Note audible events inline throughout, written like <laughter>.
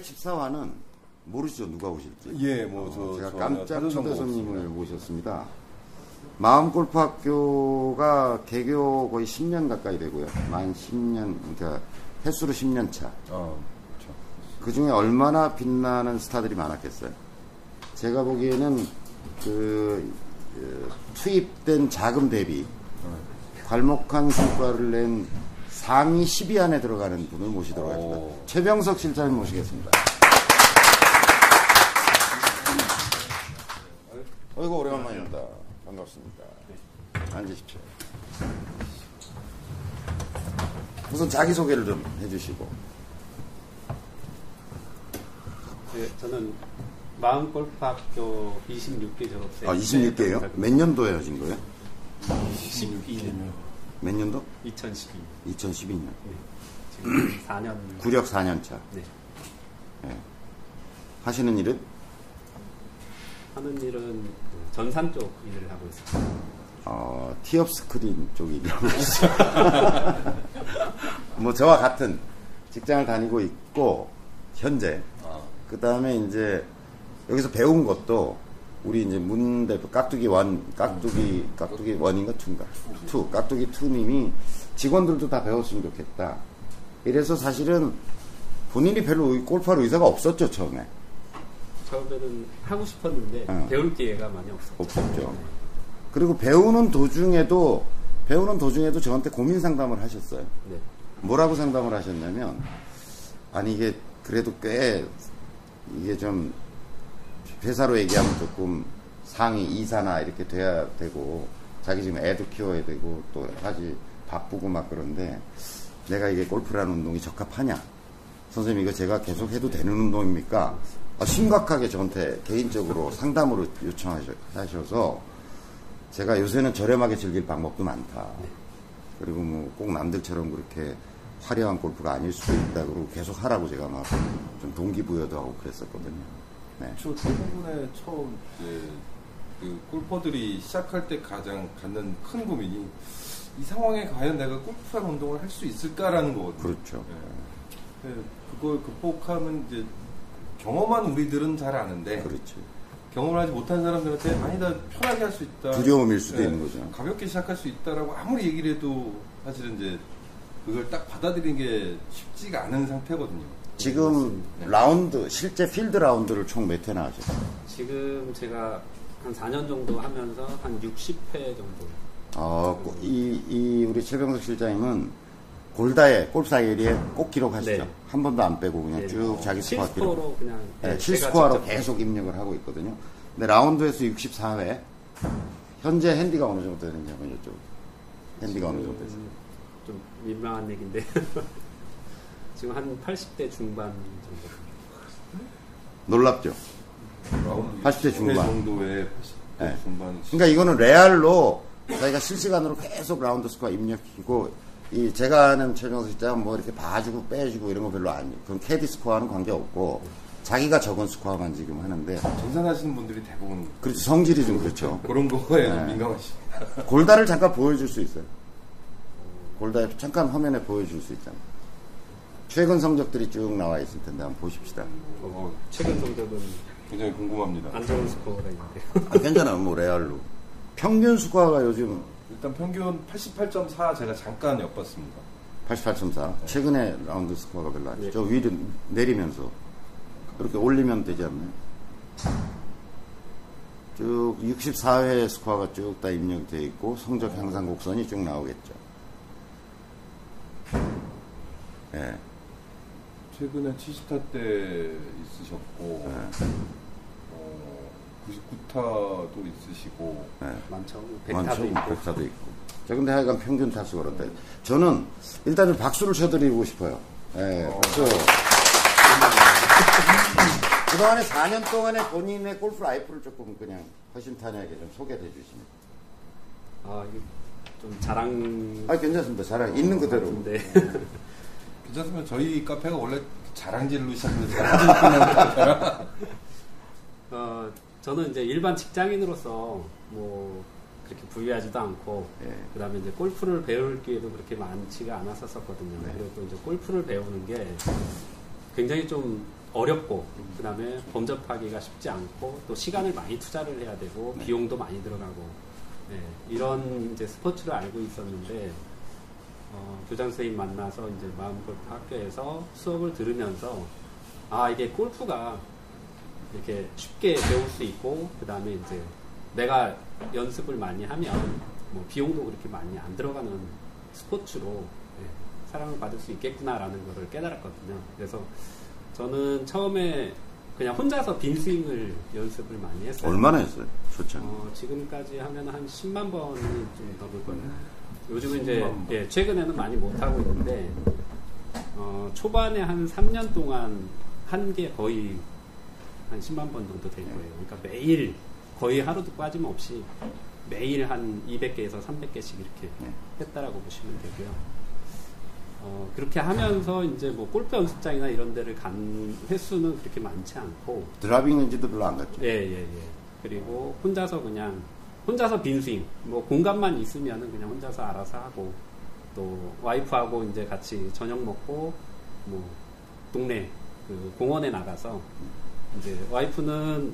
14화는 모르시죠 누가 오실지. 예, 뭐, 저, 어, 제가 저 깜짝 초대 손님을. 모셨습니다. 마음골프학교가 개교 거의 10년 가까이 되고요. 만 10년, 그러니까 횟수로 10년 차. 어, 그렇죠. 그 중에 얼마나 빛나는 스타들이 많았겠어요. 제가 보기에는 그 어, 투입된 자금 대비 괄목한 성과를 낸 상위 10위 안에 들어가는 분을 모시도록 하겠습니다. 오. 최병석 실장님 모시겠습니다. 어이구 오래간만입니다. 반갑습니다. 앉으십시오. 우선 자기소개를 좀 해주시고 네, 저는 마음골프학교 26개 졸업생. 아, 26개요? 몇 년도에 하신 거예요? 12년. 몇 년도? 2012. 2012년. 네. 지금 4년. <clears throat> 구력 4년 차. 네. 하시는 일은? 하는 일은 그 전산 쪽 일을 하고 있습니다. 어, 티업 스크린 쪽 일을 하고 있어요. <laughs> 뭐, 저와 같은 직장을 다니고 있고, 현재. 아, 그 다음에 이제, 여기서 배운 것도, 우리 이제 문 대표, 깍두기 one, 깍두기, 깍두기 one인가 two인가? two, 깍두기 two님이 직원들도 다 배웠으면 좋겠다. 이래서 사실은 본인이 별로 의- 골프할 의사가 없었죠, 처음에. 처음에는 하고 싶었는데 어. 배울 기회가 많이 없었죠. 없었죠. 그리고 배우는 도중에도, 배우는 도중에도 저한테 고민 상담을 하셨어요. 네. 뭐라고 상담을 하셨냐면, 아니, 이게 그래도 꽤, 이게 좀, 회사로 얘기하면 조금 상위 이사나 이렇게 돼야 되고, 자기 지금 애도 키워야 되고, 또 하지 바쁘고 막 그런데, 내가 이게 골프라는 운동이 적합하냐? 선생님, 이거 제가 계속 해도 되는 운동입니까? 아, 심각하게 저한테 개인적으로 상담으로 요청하셔서, 제가 요새는 저렴하게 즐길 방법도 많다. 그리고 뭐 꼭 남들처럼 그렇게 화려한 골프가 아닐 수도 있다. 그러고 계속 하라고 제가 막 좀 동기부여도 하고 그랬었거든요. 네. 저 대부분의 처음 이제 그 골퍼들이 시작할 때 가장 갖는 큰 고민이 이 상황에 과연 내가 골프라는 운동을 할 수 있을까라는 거거든요. 그렇죠. 네. 네, 그걸 극복하면 이제 경험한 우리들은 잘 아는데 그렇지. 경험을 하지 못한 사람들한테 아니다 편하게 할 수 있다. 두려움일 수도 네, 있는 거죠. 가볍게 시작할 수 있다라고 아무리 얘기를 해도 사실은 이제 그걸 딱 받아들이는 게 쉽지가 않은 상태거든요. 지금 네. 라운드, 실제 필드 라운드를 총 몇 회나 하셨어요? 지금 제가 한 4년 정도 하면서 한 60회 정도. 어, 꼭 이, 이 우리 최병석 실장님은 골다에, 골프 다이어리에 꼭 기록하시죠. 네. 한 번도 안 빼고 그냥 네. 쭉 자기 스코어 기록. 실스코어로 그냥 네, 제가 실스코어로 직접 계속 입력을 하고 있거든요. 근데 라운드에서 64회. 현재 핸디가 어느 정도 되는지 한번 여쭤볼게요. 핸디가 어느 정도 되세요? 좀 민망한 얘기인데 <laughs> 지금 한 80대 중반 정도. 놀랍죠? 라운드 80대 중반. 정도의 80대 네. 중반. 그러니까 이거는 레알로 저희가 실시간으로 계속 라운드 스코어 입력이고 이 제가 아는 최정석 실장은 뭐 이렇게 봐주고 빼주고 이런 거 별로 아니 그건 캐디 스코어는 관계 없고 자기가 적은 스코어만 지금 하는데 정산하시는 분들이 대부분 그렇죠 성질이 좀 그렇죠 그런 거에 좀 네. 민감하십니다. 골다를 잠깐 보여줄 수 있어요 골다 잠깐 화면에 보여줄 수 있잖아요 최근 성적들이 쭉 나와 있을 텐데 한번 보십시다 어, 최근 성적은 굉장히 궁금합니다. 안 좋은 스코어가 있는데요. 아, 괜찮아요 뭐 레알로 평균 스코어가 요즘 일단 평균 88.4 제가 잠깐 엿봤습니다. 88.4. 최근에 라운드 스코어가 별로 안 네. 좋죠. 위로 내리면서 이렇게 올리면 되지 않나요? 쭉 64회 스코어가 쭉 다 입력이 되어 있고 성적 향상 곡선이 쭉 나오겠죠. 예. 최근에 70타 때 있으셨고 네. 어, 99타도 있으시고 예. 많죠. 많죠. 100타도 있고. 백타도 있고. 자, 근데 하여간 평균 타수 그렇다. 저는 일단 좀 박수를 쳐드리고 싶어요. 예, 박수. <laughs> 그동안에 4년 동안에 본인의 골프 라이프를 조금 그냥 허심탄회하게 좀 소개해 주시면. 아, 이게 좀 자랑. 아, 괜찮습니다. 자랑 있는 그대로. 네. <laughs> 괜찮으면 저희 카페가 원래 자랑질로 시작해서 자랑질 끝나는 카페라 <laughs> 어, 저는 이제 일반 직장인으로서 뭐 그렇게 부유하지도 않고 예. 그다음에 이제 골프를 배울 기회도 그렇게 많지가 않았었거든요. 네. 그리고 또 이제 골프를 배우는 게 굉장히 좀 어렵고 그다음에 범접하기가 쉽지 않고 또 시간을 많이 투자를 해야 되고 네. 비용도 많이 들어가고 네, 이런 이제 스포츠를 알고 있었는데 어, 교장 선생님 만나서 이제 마음골프 학교에서 수업을 들으면서 아 이게 골프가 이렇게 쉽게 배울 수 있고 그 다음에 이제 내가 연습을 많이 하면 뭐 비용도 그렇게 많이 안 들어가는 스포츠로 예, 사랑을 받을 수 있겠구나라는 것을 깨달았거든요. 그래서 저는 처음에 그냥 혼자서 빈 스윙을 연습을 많이 했어요. 얼마나 했어요? 초창. 어, 지금까지 하면 한 10만 번이 좀 넘을 거예요. 요즘은 이제 10만 번. 예, 최근에는 많이 못 하고 있는데 어, 초반에 한 3년 동안 한 게 거의 한 10만 번 정도 될 거예요. 그러니까 매일 거의 하루도 빠짐없이 매일 한 200개에서 300개씩 이렇게 네. 했다라고 보시면 되고요. 어, 그렇게 하면서 이제 뭐 골프 연습장이나 이런 데를 간 횟수는 그렇게 많지 않고 driving range도 별로 안 갔죠. 예, 예, 예. 그리고 혼자서 그냥, 혼자서 빈스윙. 뭐 공간만 있으면은 그냥 혼자서 알아서 하고, 또 와이프하고 이제 같이 저녁 먹고, 뭐, 동네, 그 공원에 나가서, 이제 와이프는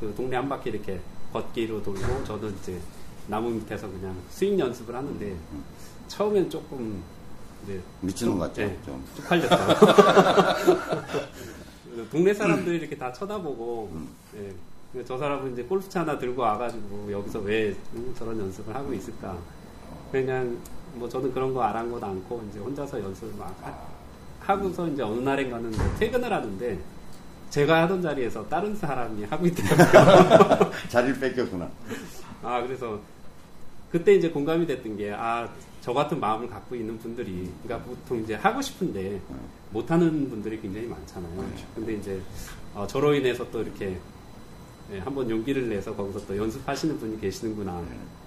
그 동네 한 바퀴 이렇게 걷기로 돌고, 저는 이제 나무 밑에서 그냥 스윙 연습을 하는데, 처음엔 조금, 이제 미치는 것 같죠. 예. 좀. 쪽팔렸죠. <laughs> 동네 사람들이 이렇게 다 쳐다보고, 음. 예. 근데 저 사람은 이제 골프차 하나 들고 와가지고 여기서 왜 음, 저런 연습을 하고 있을까. 그냥 뭐 저는 그런 거 아랑곳 않고 이제 혼자서 연습을 막 하, 고서 이제 어느 날인가는 퇴근을 하는데 제가 하던 자리에서 다른 사람이 하고 있더라고요. <laughs> 자리를 뺏겼구나. 아, 그래서 그때 이제 공감이 됐던 게, 아, 저 같은 마음을 갖고 있는 분들이, 그러니까 보통 이제 하고 싶은데 못하는 분들이 굉장히 많잖아요. 근데 이제 어, 저로 인해서 또 이렇게 예, 한번 용기를 내서 거기서 또 연습하시는 분이 계시는구나.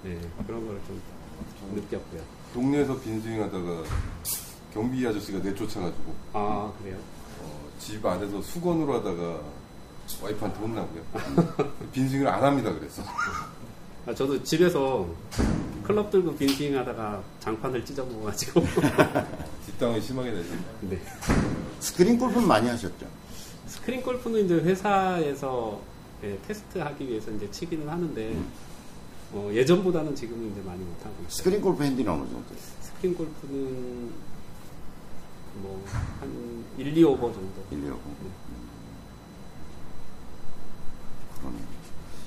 예, 그런 걸 좀 느꼈고요. 동네에서 빈스윙 하다가 경비 아저씨가 내쫓아가지고 아, 그래요? 어, 집 안에서 수건으로 하다가 와이프한테 혼나고요. <laughs> 빈스윙을 안 합니다 그래서. 아, 저도 집에서 클럽 들고 빈스윙 하다가 장판을 찢어 먹어가지고. <laughs> 뒷땅이 심하게 내죠. 네. 스크린 골프는 많이 하셨죠. 스크린 골프는 이제 회사에서 예, 테스트하기 위해서 이제 치기는 하는데 어, 예전보다는 지금은 이제 많이 못하고 있어요. 스크린 골프 핸디는 어느 정도? 스크린 골프는 뭐 한 1, 2오버 정도. 1, 2하고. 그러네.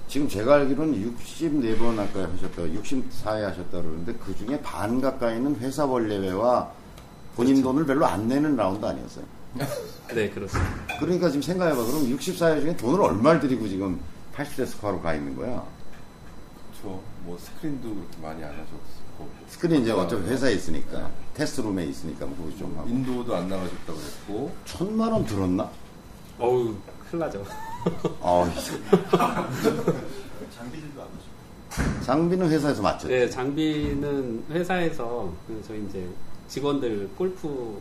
지금 제가 알기로는 64번 아까 하셨다, 64회 하셨다 그러는데 그 중에 반 가까이는 회사 월례회와 본인 돈을 별로 안 내는 라운드 아니었어요? 네, 그렇습니다. 그러니까 지금 생각해봐. 그럼 64회 중에 돈을 얼마를 들이고 지금 80대 스코어로 가 있는 거야? 그렇죠. 뭐 스크린도 그렇게 많이 안 하셨고. 스크린 이제 아, 어차피 회사에 있으니까, 테스트룸에 있으니까 뭐 그거 좀 하고. 인도도 안 나가셨다고 그랬고. 천만 원 들었나? 어우, 큰일 나죠. <laughs> 아, 장비들도 안 하시고. 장비는 회사에서 맞췄죠. 네, 장비는 회사에서 그 저희 이제 직원들 골프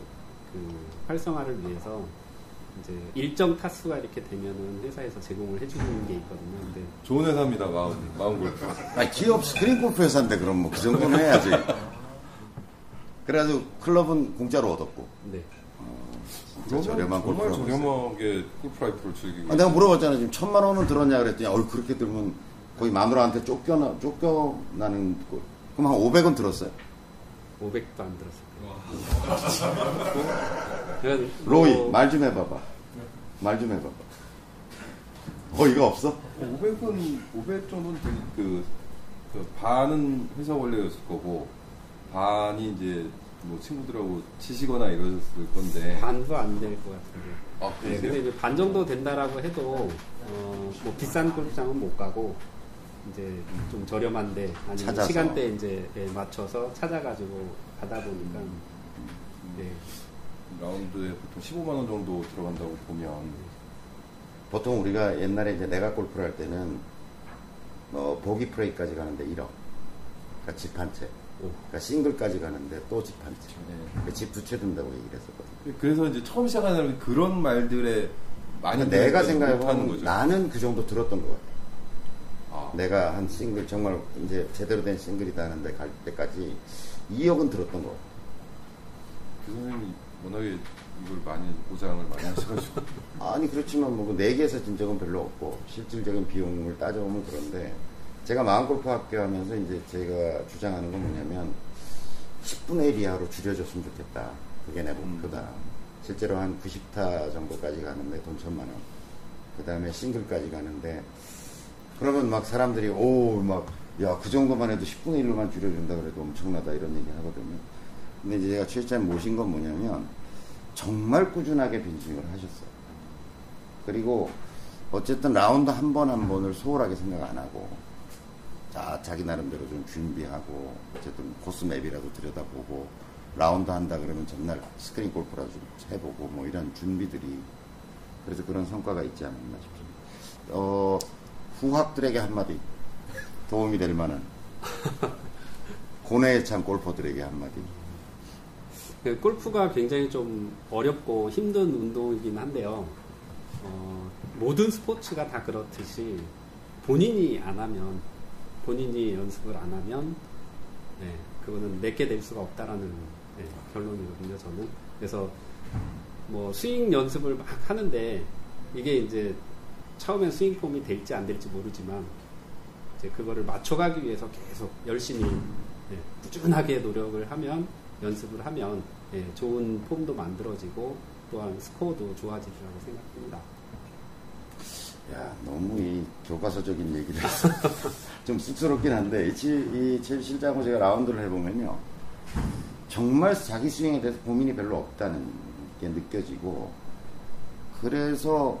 그 활성화를 위해서 이제 일정 타수가 이렇게 되면은 회사에서 제공을 해주는 게 있거든요. 근데 좋은 회사입니다 마음 마음 골프. 아, 기업 스크린 골프 회사인데 그럼 뭐 그 정도는 해야지. 그래가지고 클럽은 공짜로 얻었고. 네. 진짜 저렴한 정말 골프라고 저렴하게 골프 life를 즐기고. 아, 내가 물어봤잖아. 지금 천만 원은 들었냐 그랬더니, 어 그렇게 들면 거의 마누라한테 쫓겨나, 쫓겨나는 거. 그럼 한 500원 들었어요. 500도 안 들었을 거예요. 로이, 뭐, 말좀 해봐봐. 말좀 해봐봐. 어이가 없어? 500은 500 정도는 되게 그, 그 반은 회사 원래였을 거고 반이 이제 뭐 친구들하고 치시거나 이러셨을 건데. 반도 안 될 것 같은데. 아, 네? 근데 이제 반 정도 된다라고 해도 어, 뭐 비싼 골프장은 못 가고 이제 좀 저렴한데 아니면 찾아서. 시간대 이제 예, 맞춰서 찾아가지고 가다 보니까 네, 라운드에 보통 15만 원 정도 들어간다고 보면 보통 우리가 옛날에 이제 내가 골프를 할 때는 뭐 보기 프레이까지 가는데 1억. 그러니까 집 한 채. 오. 그러니까 싱글까지 가는데 또 집 한 채. 네. 집두 채 든다고 얘기를 했었거든. 그래서 이제 처음 시작하는 사람이 그런 말들에 많이 그러니까 내가 생각해보면 거죠. 나는 그 정도 들었던 것 같아. 아, 내가 한 싱글 정말 이제 제대로 된 싱글이다 하는데 갈 때까지 2억은 들었던 것 같아. 그 선생님이 워낙에 이걸 많이 보장을 많이 하셔가지고 <laughs> 아니 그렇지만 뭐 내기에서 진적은 별로 없고 실질적인 비용을 따져보면 그런데 제가 마음골프 학교 하면서 이제 제가 주장하는 건 뭐냐면 10분의 1 이하로 줄여줬으면 좋겠다. 그게 내 목표다. 실제로 한 90타 정도까지 가는데 돈 천만 원. 그 다음에 싱글까지 가는데 그러면 막 사람들이 오 막 야 그 정도만 해도 10분의 1로만 줄여준다 그래도 엄청나다 이런 얘기 하거든요. 근데 이제 제가 최일자님 모신 건 뭐냐면 정말 꾸준하게 빈스윙을 하셨어요. 그리고 어쨌든 라운드 한번한 번을 소홀하게 생각 안 하고 자 자기 나름대로 좀 준비하고 어쨌든 코스 맵이라도 들여다보고 라운드 한다 그러면 전날 스크린 골프라도 좀 해보고 뭐 이런 준비들이 그래서 그런 성과가 있지 않았나 싶습니다. 어, 후학들에게 한마디 도움이 될 만한 <laughs> 고뇌에 찬 골퍼들에게 한마디. 그 골프가 굉장히 좀 어렵고 힘든 운동이긴 한데요. 어, 모든 스포츠가 다 그렇듯이 본인이 안 하면 본인이 연습을 안 하면 네, 그거는 내게 될 수가 없다라는 네, 결론이거든요. 저는 그래서 뭐 스윙 연습을 막 하는데 이게 이제 처음엔 스윙 폼이 될지 안 될지 모르지만 이제 그거를 맞춰가기 위해서 계속 열심히 네, 꾸준하게 노력을 하면 연습을 하면 예, 좋은 폼도 만들어지고 또한 스코어도 좋아지리라고 생각합니다. 야, 너무 이 교과서적인 얘기를 해서 <laughs> 좀 쑥스럽긴 한데, 이, 이 실장하고 제가 라운드를 해보면요. 정말 자기 스윙에 대해서 고민이 별로 없다는 게 느껴지고, 그래서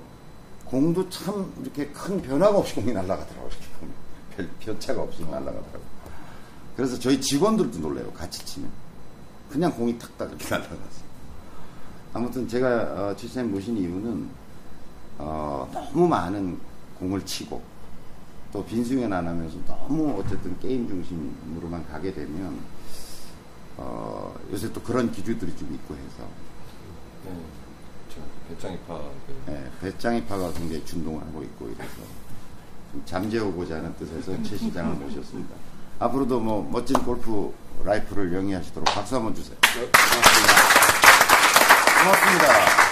공도 참 이렇게 큰 변화가 없이 공이 날아가더라고요. 별 편차가 없이 날아가더라고요. 그래서 저희 직원들도 놀래요. 같이 치면. 그냥 공이 탁탁 이렇게 <laughs> 날아가서. 아무튼 제가 어, 지사님 모신 이유는 어, 너무 많은 공을 치고 또 빈스윙은 안 하면서 너무 어쨌든 게임 중심으로만 가게 되면 어, 요새 또 그런 기류들이 좀 있고 해서 네, 저 배짱이파 네, 배짱이파가 굉장히 준동을 하고 있고 이래서 좀 잠재우고자 하는 뜻에서 최 시장을 모셨습니다. 앞으로도 뭐 멋진 골프 라이프를 영위하시도록 박수 한번 주세요. 고맙습니다. 고맙습니다.